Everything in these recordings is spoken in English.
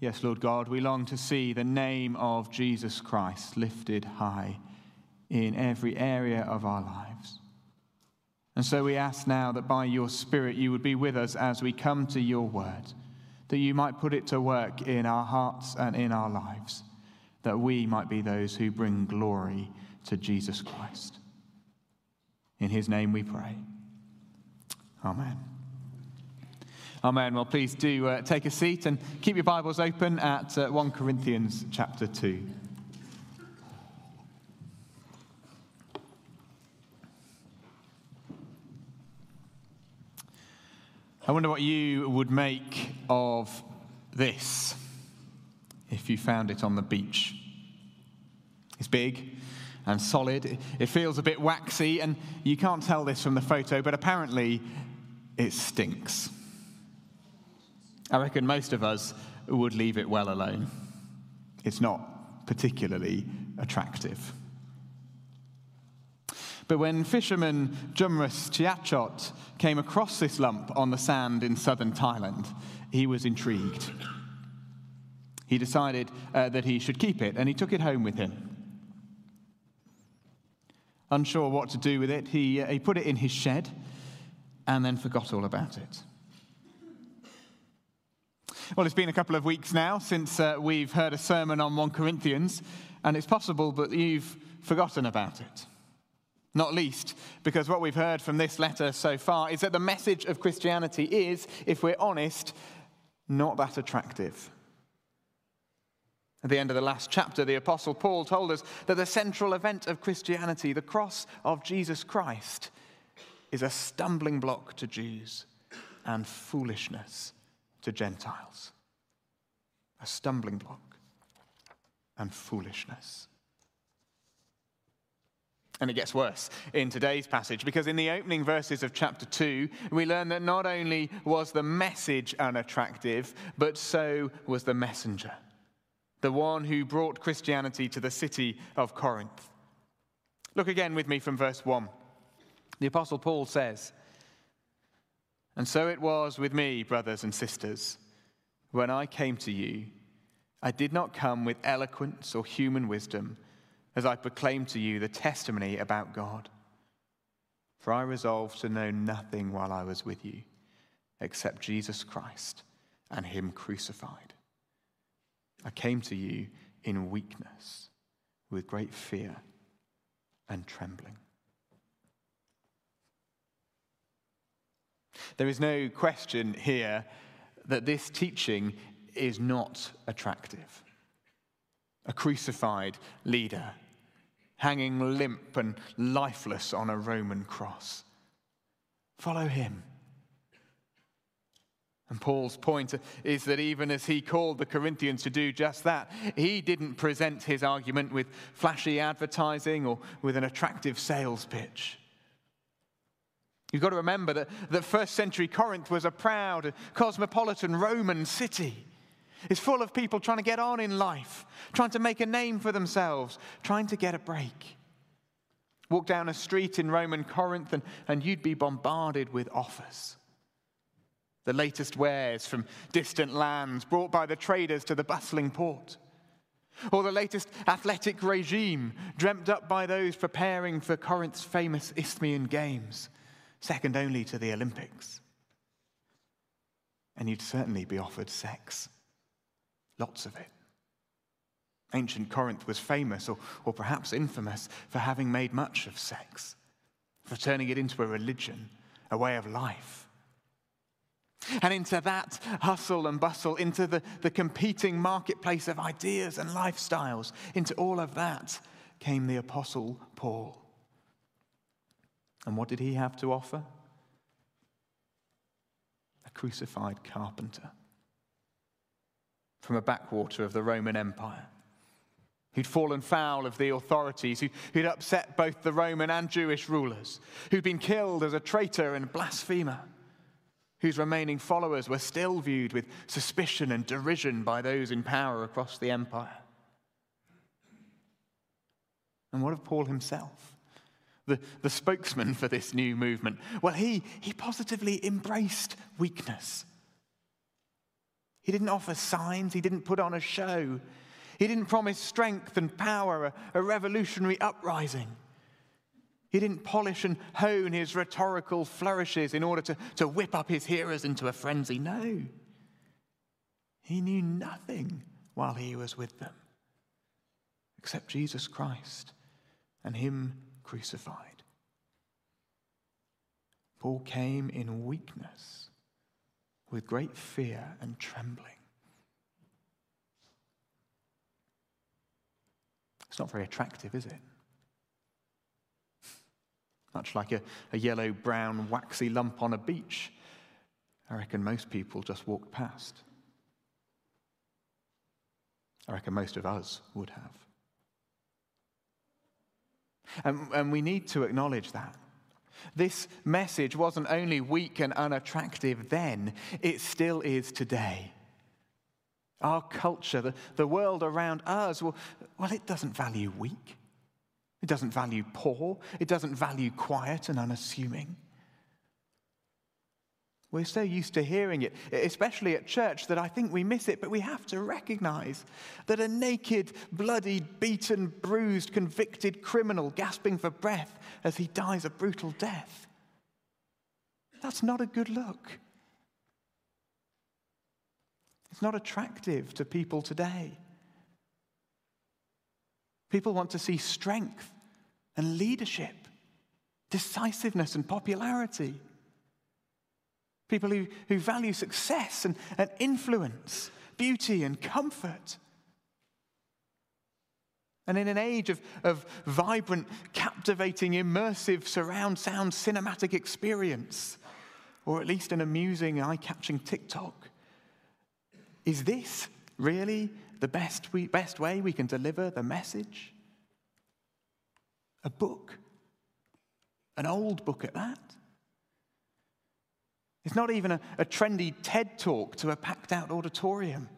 Yes, Lord God, we long to see the name of Jesus Christ lifted high in every area of our lives. And so we ask now that by your Spirit you would be with us as we come to your word, that you might put it to work in our hearts and in our lives, that we might be those who bring glory to Jesus Christ. In his name we pray. Amen. Amen. Well, please do uh, take a seat and keep your Bibles open at uh, 1 Corinthians chapter 2. I wonder what you would make of this if you found it on the beach. It's big and solid. It feels a bit waxy, and you can't tell this from the photo, but apparently it stinks. I reckon most of us would leave it well alone. It's not particularly attractive. But when fisherman Jumrus Chiachot came across this lump on the sand in southern Thailand, he was intrigued. He decided uh, that he should keep it and he took it home with him. Unsure what to do with it, he, uh, he put it in his shed and then forgot all about it. Well, it's been a couple of weeks now since uh, we've heard a sermon on 1 Corinthians, and it's possible that you've forgotten about it. Not least because what we've heard from this letter so far is that the message of Christianity is, if we're honest, not that attractive. At the end of the last chapter, the Apostle Paul told us that the central event of Christianity, the cross of Jesus Christ, is a stumbling block to Jews and foolishness to Gentiles. A stumbling block and foolishness. And it gets worse in today's passage because in the opening verses of chapter 2, we learn that not only was the message unattractive, but so was the messenger, the one who brought Christianity to the city of Corinth. Look again with me from verse 1. The Apostle Paul says, and so it was with me, brothers and sisters. When I came to you, I did not come with eloquence or human wisdom as I proclaimed to you the testimony about God. For I resolved to know nothing while I was with you except Jesus Christ and Him crucified. I came to you in weakness, with great fear and trembling. There is no question here that this teaching is not attractive. A crucified leader hanging limp and lifeless on a Roman cross. Follow him. And Paul's point is that even as he called the Corinthians to do just that, he didn't present his argument with flashy advertising or with an attractive sales pitch. You've got to remember that, that first century Corinth was a proud, cosmopolitan Roman city. It's full of people trying to get on in life, trying to make a name for themselves, trying to get a break. Walk down a street in Roman Corinth and, and you'd be bombarded with offers. The latest wares from distant lands brought by the traders to the bustling port. Or the latest athletic regime dreamt up by those preparing for Corinth's famous Isthmian Games second only to the Olympics. And you'd certainly be offered sex, lots of it. Ancient Corinth was famous, or, or perhaps infamous, for having made much of sex, for turning it into a religion, a way of life. And into that hustle and bustle, into the, the competing marketplace of ideas and lifestyles, into all of that came the Apostle Paul. And what did he have to offer? A crucified carpenter from a backwater of the Roman Empire who'd fallen foul of the authorities, who, would upset both the Roman and Jewish rulers, who'd been killed as a traitor and blasphemer, whose remaining followers were still viewed with suspicion and derision by those in power across the empire. And what of Paul himself? The, the spokesman for this new movement? Well, he, he positively embraced weakness. He didn't offer signs, he didn't put on a show. He didn't promise strength and power, a, a revolutionary uprising. He didn't polish and hone his rhetorical flourishes in order to, to whip up his hearers into a frenzy. No. He knew nothing while he was with them except Jesus Christ and Him crucified. Paul came in weakness with great fear and trembling. It's not very attractive, is it? Much like a, a yellow brown waxy lump on a beach. I reckon most people just walked past. I reckon most of us would have. And, and we need to acknowledge that. This message wasn't only weak and unattractive then, it still is today. Our culture, the, the world around us, well, well, it doesn't value weak. It doesn't value poor. It doesn't value quiet and unassuming. We're so used to hearing it, especially at church, that I think we miss it, but we have to recognize that a naked, bloody, beaten, bruised, convicted criminal gasping for breath as he dies a brutal death, that's not a good look. It's not attractive to people today. People want to see strength and leadership, decisiveness and popularity. People who, who value success and, and influence, beauty and comfort. And in an age of, of vibrant, captivating, immersive surround sound cinematic experience, or at least an amusing, eye catching TikTok, is this really the best, we, best way we can deliver the message? A book, an old book at that. It's not even a, a trendy TED talk to a packed out auditorium.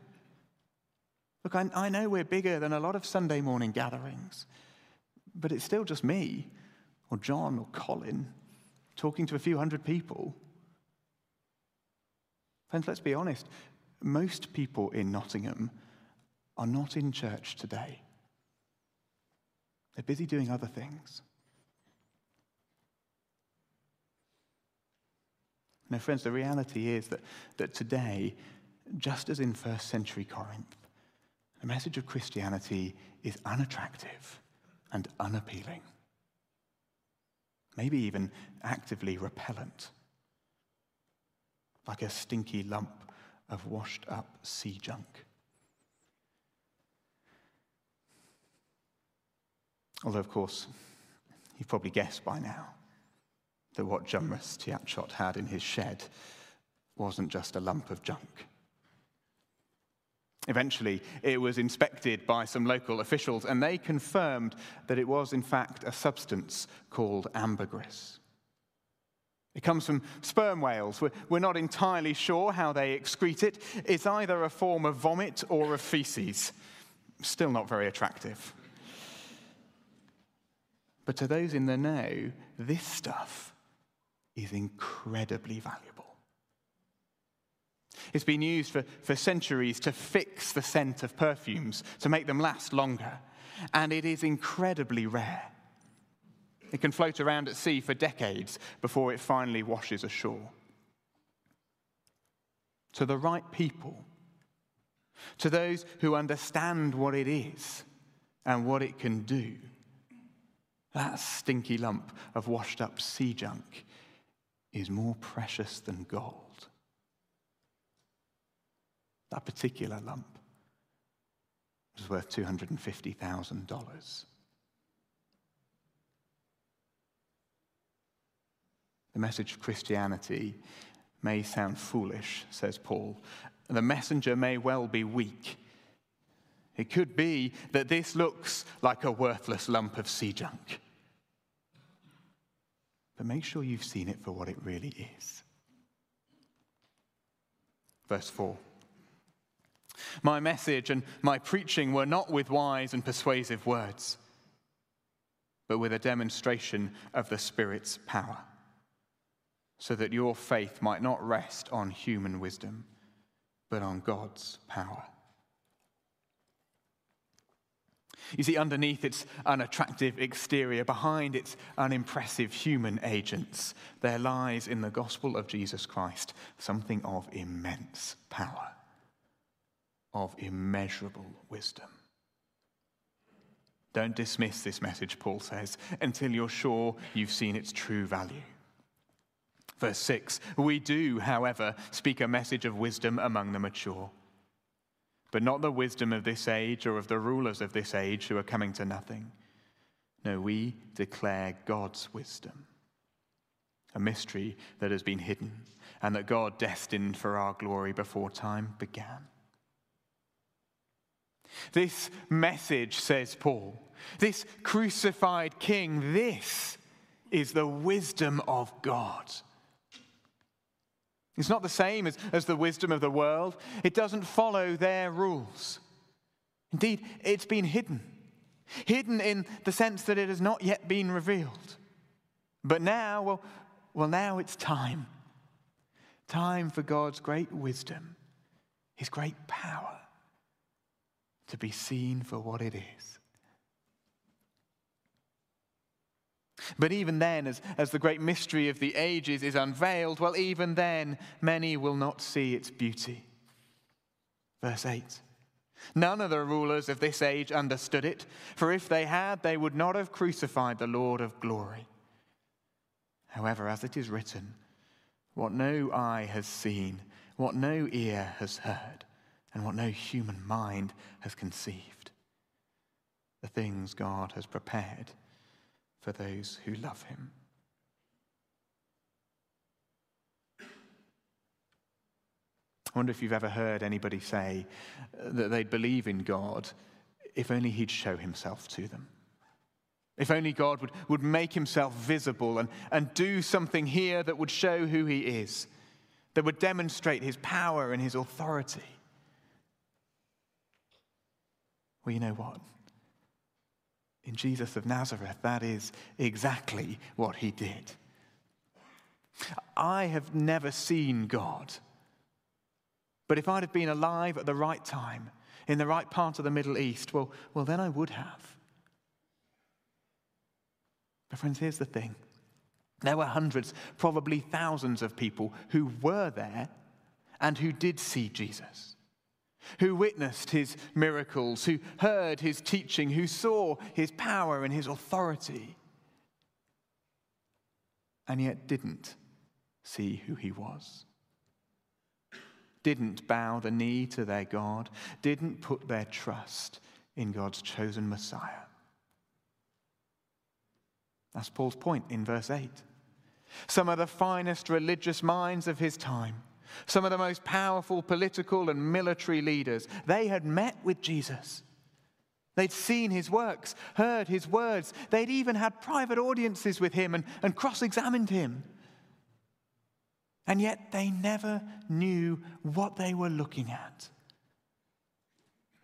Look, I, I know we're bigger than a lot of Sunday morning gatherings, but it's still just me or John or Colin talking to a few hundred people. Friends, let's be honest. Most people in Nottingham are not in church today. They're busy doing other things. Now, friends, the reality is that, that today, just as in first century Corinth, the message of Christianity is unattractive and unappealing, maybe even actively repellent, like a stinky lump of washed up sea junk. Although, of course, you've probably guessed by now that what Jumrus Tiatchot had in his shed wasn't just a lump of junk. Eventually, it was inspected by some local officials, and they confirmed that it was, in fact, a substance called ambergris. It comes from sperm whales. We're not entirely sure how they excrete it. It's either a form of vomit or of feces. Still not very attractive. But to those in the know, this stuff is incredibly valuable. It's been used for, for centuries to fix the scent of perfumes, to make them last longer, and it is incredibly rare. It can float around at sea for decades before it finally washes ashore. To the right people, to those who understand what it is and what it can do, that stinky lump of washed up sea junk is more precious than gold. That particular lump was worth $250,000. The message of Christianity may sound foolish, says Paul. The messenger may well be weak. It could be that this looks like a worthless lump of sea junk but make sure you've seen it for what it really is. Verse 4 My message and my preaching were not with wise and persuasive words, but with a demonstration of the Spirit's power, so that your faith might not rest on human wisdom, but on God's power. You see, underneath its unattractive exterior, behind its unimpressive human agents, there lies in the gospel of Jesus Christ something of immense power, of immeasurable wisdom. Don't dismiss this message, Paul says, until you're sure you've seen its true value. Verse 6 We do, however, speak a message of wisdom among the mature but not the wisdom of this age or of the rulers of this age who are coming to nothing. No, we declare God's wisdom, a mystery that has been hidden and that God destined for our glory before time began. This message, says Paul, this crucified king, this is the wisdom of God. It's not the same as, as the wisdom of the world, it doesn't follow their rules. Indeed, it's been hidden. Hidden in the sense that it has not yet been revealed. But now, well, well, now it's time. Time for God's great wisdom, His great power to be seen for what it is. But even then, as, as the great mystery of the ages is unveiled, well, even then, many will not see its beauty. Verse 8 None of the rulers of this age understood it, for if they had, they would not have crucified the Lord of glory. However, as it is written, what no eye has seen, what no ear has heard, and what no human mind has conceived, the things God has prepared for those who love him. I wonder if you've ever heard anybody say that they'd believe in God if only he'd show himself to them. If only God would, would make himself visible and, and do something here that would show who he is, that would demonstrate his power and his authority. Well, you know what? In Jesus of Nazareth, that is exactly what he did. I have never seen God. But if I'd have been alive at the right time, in the right part of the Middle East, well, well then I would have. But, friends, here's the thing there were hundreds, probably thousands of people who were there and who did see Jesus who witnessed his miracles, who heard his teaching, who saw his power and his authority, and yet didn't see who he was. Didn't bow the knee to their God, didn't put their trust in God's chosen Messiah. That's Paul's point in verse 8. Some of the finest religious minds of his time some of the most powerful political and military leaders, they had met with Jesus. They'd seen his works, heard his words. They'd even had private audiences with him and, and cross examined him. And yet they never knew what they were looking at.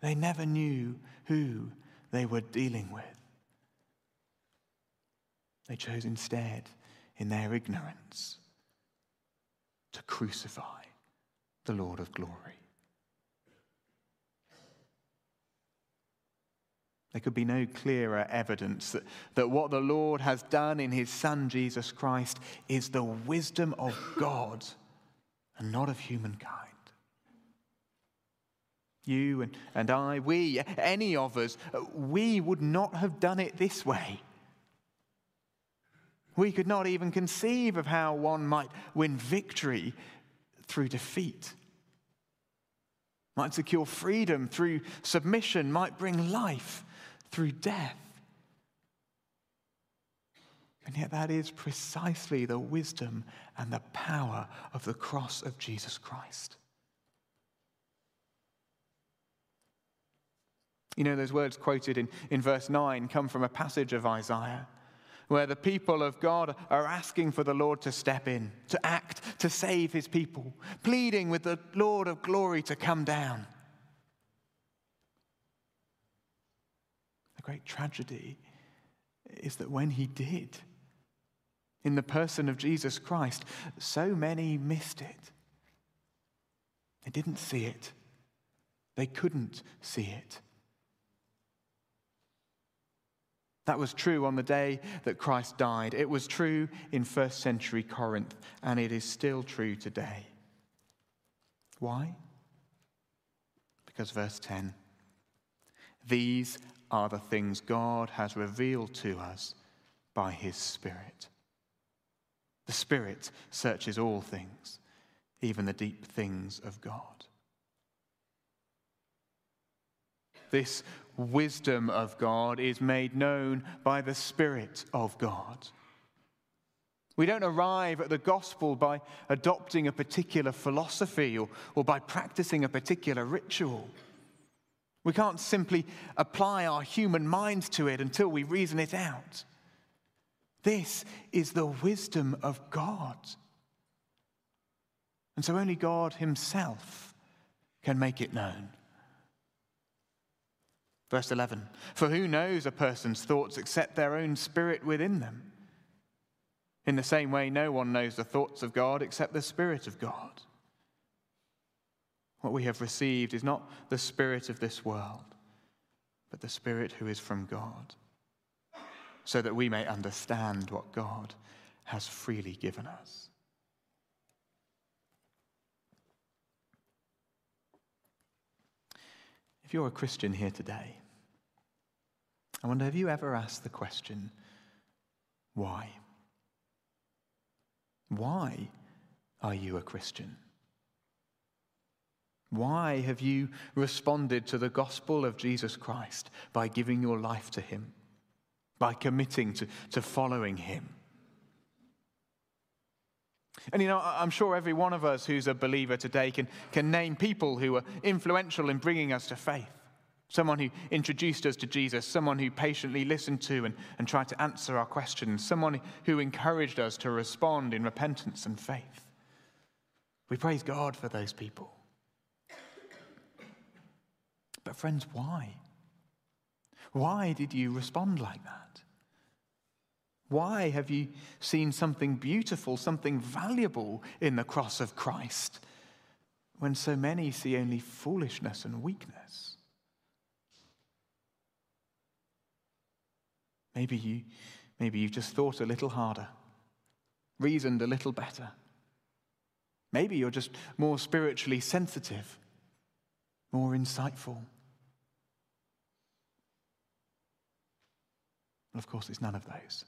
They never knew who they were dealing with. They chose instead, in their ignorance, to crucify the Lord of glory. There could be no clearer evidence that, that what the Lord has done in his Son Jesus Christ is the wisdom of God and not of humankind. You and, and I, we, any of us, we would not have done it this way. We could not even conceive of how one might win victory through defeat, might secure freedom through submission, might bring life through death. And yet, that is precisely the wisdom and the power of the cross of Jesus Christ. You know, those words quoted in, in verse 9 come from a passage of Isaiah where the people of God are asking for the Lord to step in, to act, to save his people, pleading with the Lord of glory to come down. The great tragedy is that when he did, in the person of Jesus Christ, so many missed it. They didn't see it, they couldn't see it. That was true on the day that Christ died. It was true in first century Corinth, and it is still true today. Why? Because verse 10 These are the things God has revealed to us by his Spirit. The Spirit searches all things, even the deep things of God. This wisdom of God is made known by the Spirit of God. We don't arrive at the gospel by adopting a particular philosophy or, or by practicing a particular ritual. We can't simply apply our human minds to it until we reason it out. This is the wisdom of God. And so only God Himself can make it known. Verse 11 For who knows a person's thoughts except their own spirit within them? In the same way, no one knows the thoughts of God except the Spirit of God. What we have received is not the Spirit of this world, but the Spirit who is from God, so that we may understand what God has freely given us. If you're a Christian here today, I wonder have you ever asked the question, why? Why are you a Christian? Why have you responded to the gospel of Jesus Christ by giving your life to Him, by committing to, to following Him? And you know, I'm sure every one of us who's a believer today can, can name people who were influential in bringing us to faith. Someone who introduced us to Jesus, someone who patiently listened to and, and tried to answer our questions, someone who encouraged us to respond in repentance and faith. We praise God for those people. But, friends, why? Why did you respond like that? Why have you seen something beautiful, something valuable in the cross of Christ when so many see only foolishness and weakness? Maybe, you, maybe you've just thought a little harder, reasoned a little better. Maybe you're just more spiritually sensitive, more insightful. Of course, it's none of those.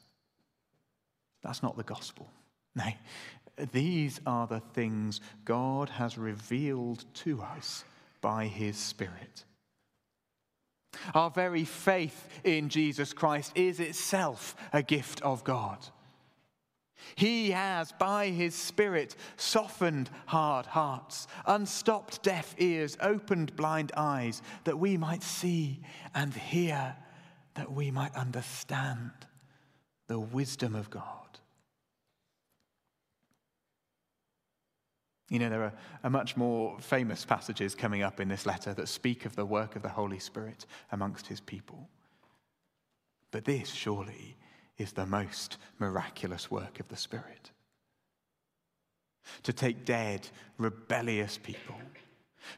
That's not the gospel. No, these are the things God has revealed to us by his Spirit. Our very faith in Jesus Christ is itself a gift of God. He has, by his Spirit, softened hard hearts, unstopped deaf ears, opened blind eyes, that we might see and hear, that we might understand the wisdom of God. You know, there are, are, much more famous passages coming up in this letter that speak of the work of the Holy Spirit amongst his people. But this, surely, is the most miraculous work of the Spirit. To take dead, rebellious people,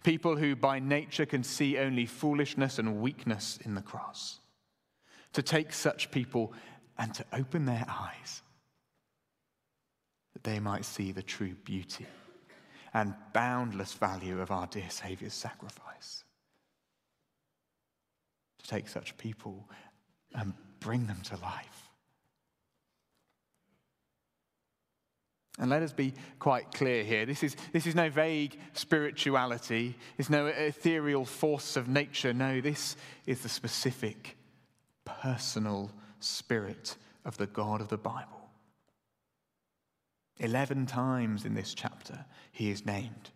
people who by nature can see only foolishness and weakness in the cross, to take such people and to open their eyes that they might see the true beauty and boundless value of our dear Saviour's sacrifice. To take such people and bring them to life. And let us be quite clear here. This is, this is no vague spirituality, it's no ethereal force of nature. No, this is the specific, personal spirit of the God of the Bible. Eleven times in this chapter, he is named.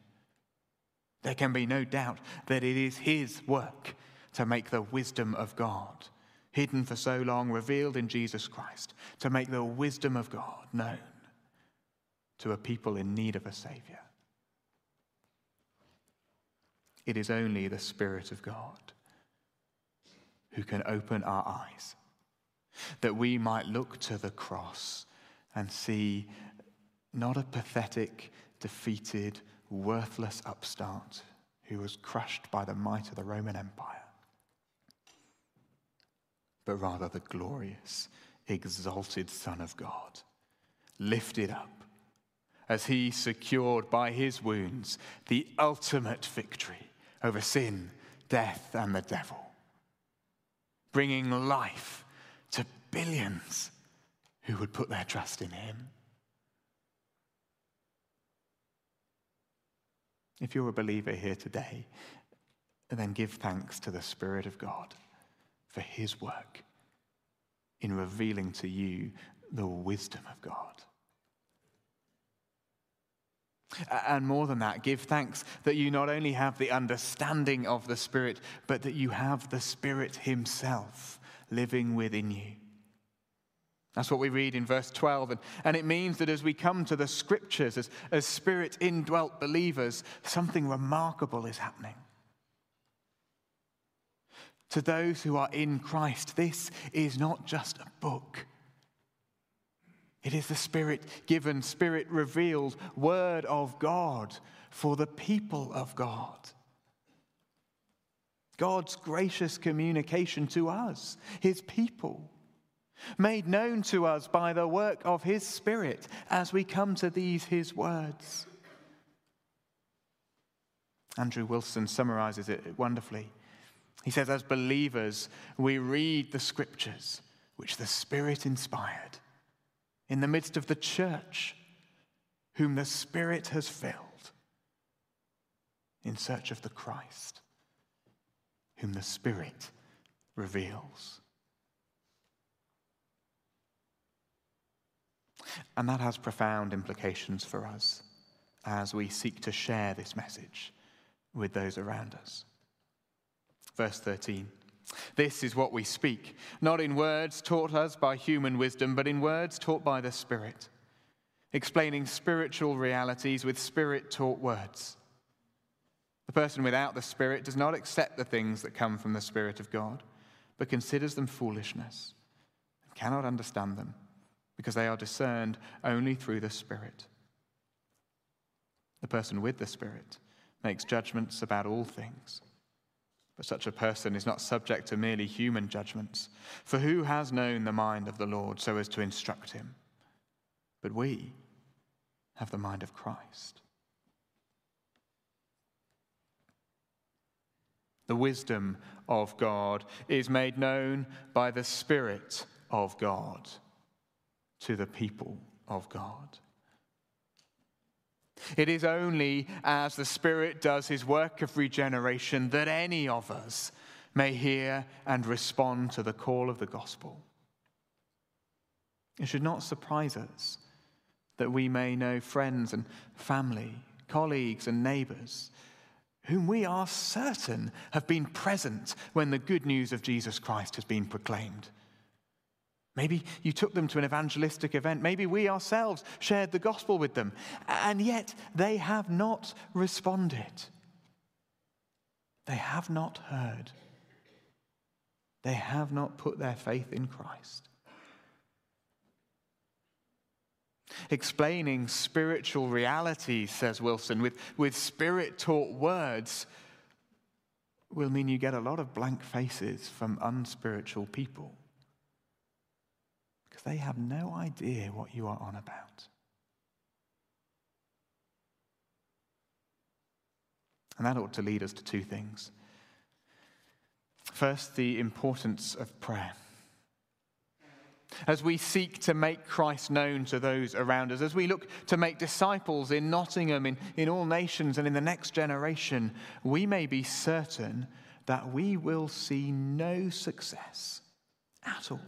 There can be no doubt that it is his work to make the wisdom of God, hidden for so long, revealed in Jesus Christ, to make the wisdom of God known to a people in need of a Savior. It is only the Spirit of God who can open our eyes that we might look to the cross and see not a pathetic, defeated, worthless upstart who was crushed by the might of the Roman Empire, but rather the glorious, exalted Son of God, lifted up as he secured by his wounds the ultimate victory over sin, death, and the devil, bringing life to billions who would put their trust in him. If you're a believer here today, then give thanks to the Spirit of God for his work in revealing to you the wisdom of God. And more than that, give thanks that you not only have the understanding of the Spirit, but that you have the Spirit Himself living within you. That's what we read in verse 12. And, and it means that as we come to the scriptures, as, as spirit indwelt believers, something remarkable is happening. To those who are in Christ, this is not just a book. It is the Spirit given, Spirit revealed Word of God for the people of God. God's gracious communication to us, His people made known to us by the work of His Spirit as we come to these His words. Andrew Wilson summarizes it wonderfully. He says, As believers, we read the scriptures which the Spirit inspired in the midst of the church, whom the Spirit has filled, in search of the Christ, whom the Spirit reveals. And that has profound implications for us as we seek to share this message with those around us. Verse 13 This is what we speak, not in words taught us by human wisdom, but in words taught by the Spirit, explaining spiritual realities with Spirit taught words. The person without the Spirit does not accept the things that come from the Spirit of God, but considers them foolishness and cannot understand them because they are discerned only through the Spirit. The person with the Spirit makes judgments about all things. But such a person is not subject to merely human judgments. For who has known the mind of the Lord so as to instruct him? But we have the mind of Christ. The wisdom of God is made known by the Spirit of God to the people of God. It is only as the Spirit does his work of regeneration that any of us may hear and respond to the call of the gospel. It should not surprise us that we may know friends and family, colleagues and neighbors whom we are certain have been present when the good news of Jesus Christ has been proclaimed. Maybe you took them to an evangelistic event. Maybe we ourselves shared the gospel with them. And yet they have not responded. They have not heard. They have not put their faith in Christ. Explaining spiritual reality, says Wilson, with, with spirit taught words will mean you get a lot of blank faces from unspiritual people they have no idea what you are on about. And that ought to lead us to two things. First, the importance of prayer. As we seek to make Christ known to those around us, as we look to make disciples in Nottingham, in, in all nations, and in the next generation, we may be certain that we will see no success at all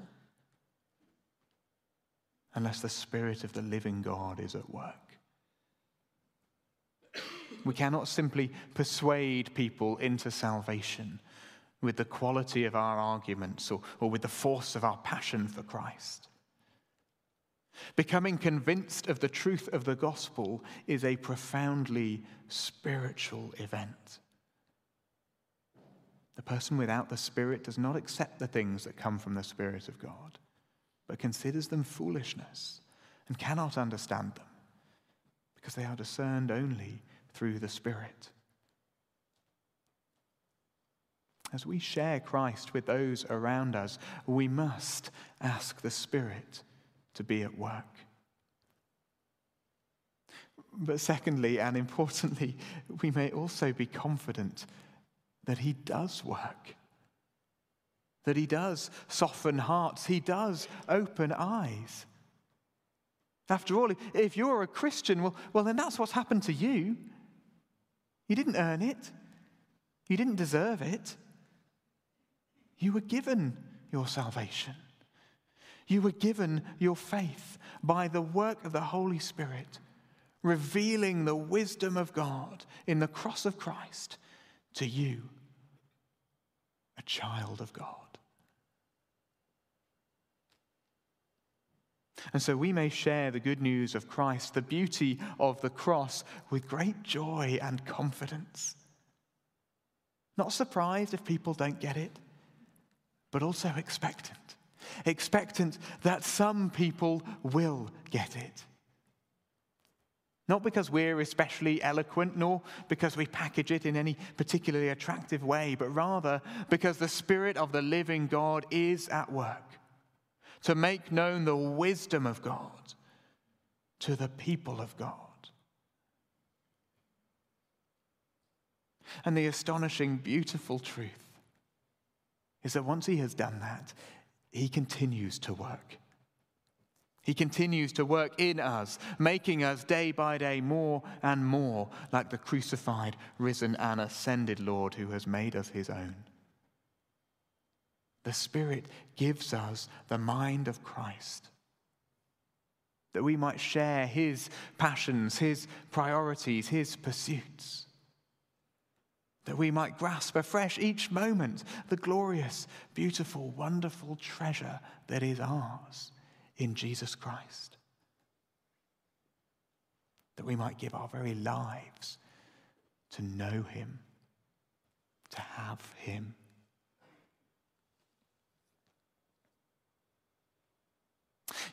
unless the Spirit of the living God is at work. We cannot simply persuade people into salvation with the quality of our arguments or, or with the force of our passion for Christ. Becoming convinced of the truth of the gospel is a profoundly spiritual event. The person without the Spirit does not accept the things that come from the Spirit of God but considers them foolishness and cannot understand them because they are discerned only through the Spirit. As we share Christ with those around us, we must ask the Spirit to be at work. But secondly, and importantly, we may also be confident that He does work, that He does soften hearts, He does open eyes. After all, if you're a Christian, well, well, then that's what's happened to you. You didn't earn it, you didn't deserve it. You were given your salvation. You were given your faith by the work of the Holy Spirit, revealing the wisdom of God in the cross of Christ to you, a child of God. And so we may share the good news of Christ, the beauty of the cross, with great joy and confidence. Not surprised if people don't get it but also expectant. Expectant that some people will get it. Not because we're especially eloquent, nor because we package it in any particularly attractive way, but rather because the Spirit of the living God is at work to make known the wisdom of God to the people of God. And the astonishing, beautiful truth is that once he has done that, he continues to work. He continues to work in us, making us day by day more and more like the crucified, risen, and ascended Lord who has made us his own. The Spirit gives us the mind of Christ that we might share his passions, his priorities, his pursuits that we might grasp afresh each moment the glorious, beautiful, wonderful treasure that is ours in Jesus Christ. That we might give our very lives to know Him, to have Him.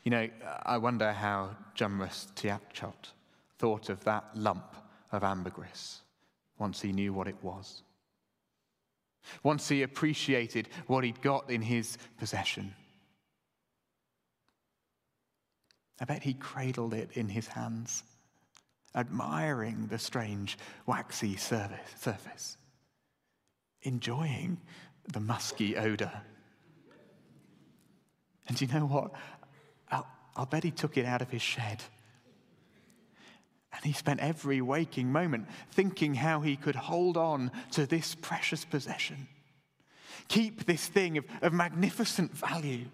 You know, I wonder how Jamrus Tiapchot thought of that lump of ambergris once he knew what it was. Once he appreciated what he'd got in his possession. I bet he cradled it in his hands, admiring the strange waxy surface, enjoying the musky odor. And you know what? I'll, bet he took it out of his shed and he spent every waking moment thinking how he could hold on to this precious possession, keep this thing of, of magnificent value.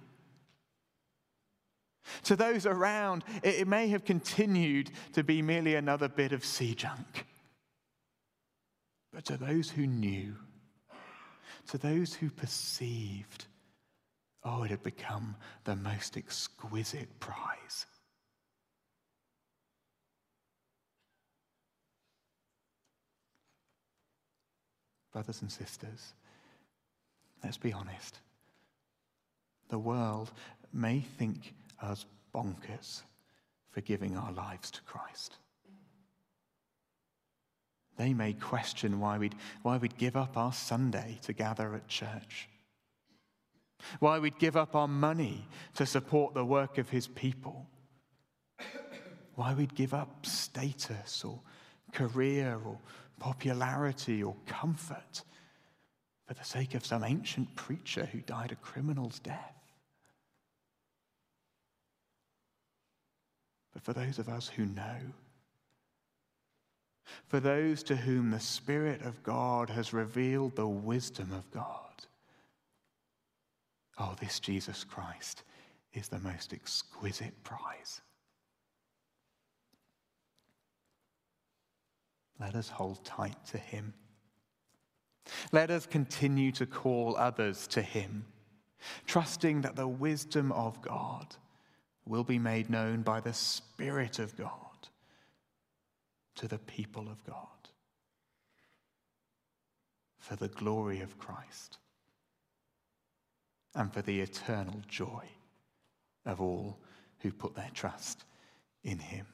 To those around, it, it may have continued to be merely another bit of sea junk. But to those who knew, to those who perceived, oh, it had become the most exquisite prize. brothers and sisters, let's be honest. The world may think us bonkers for giving our lives to Christ. They may question why we'd, why we'd give up our Sunday to gather at church, why we'd give up our money to support the work of His people, why we'd give up status or career or popularity or comfort for the sake of some ancient preacher who died a criminal's death. But for those of us who know, for those to whom the Spirit of God has revealed the wisdom of God, oh, this Jesus Christ is the most exquisite prize. Let us hold tight to him. Let us continue to call others to him, trusting that the wisdom of God will be made known by the Spirit of God to the people of God for the glory of Christ and for the eternal joy of all who put their trust in him.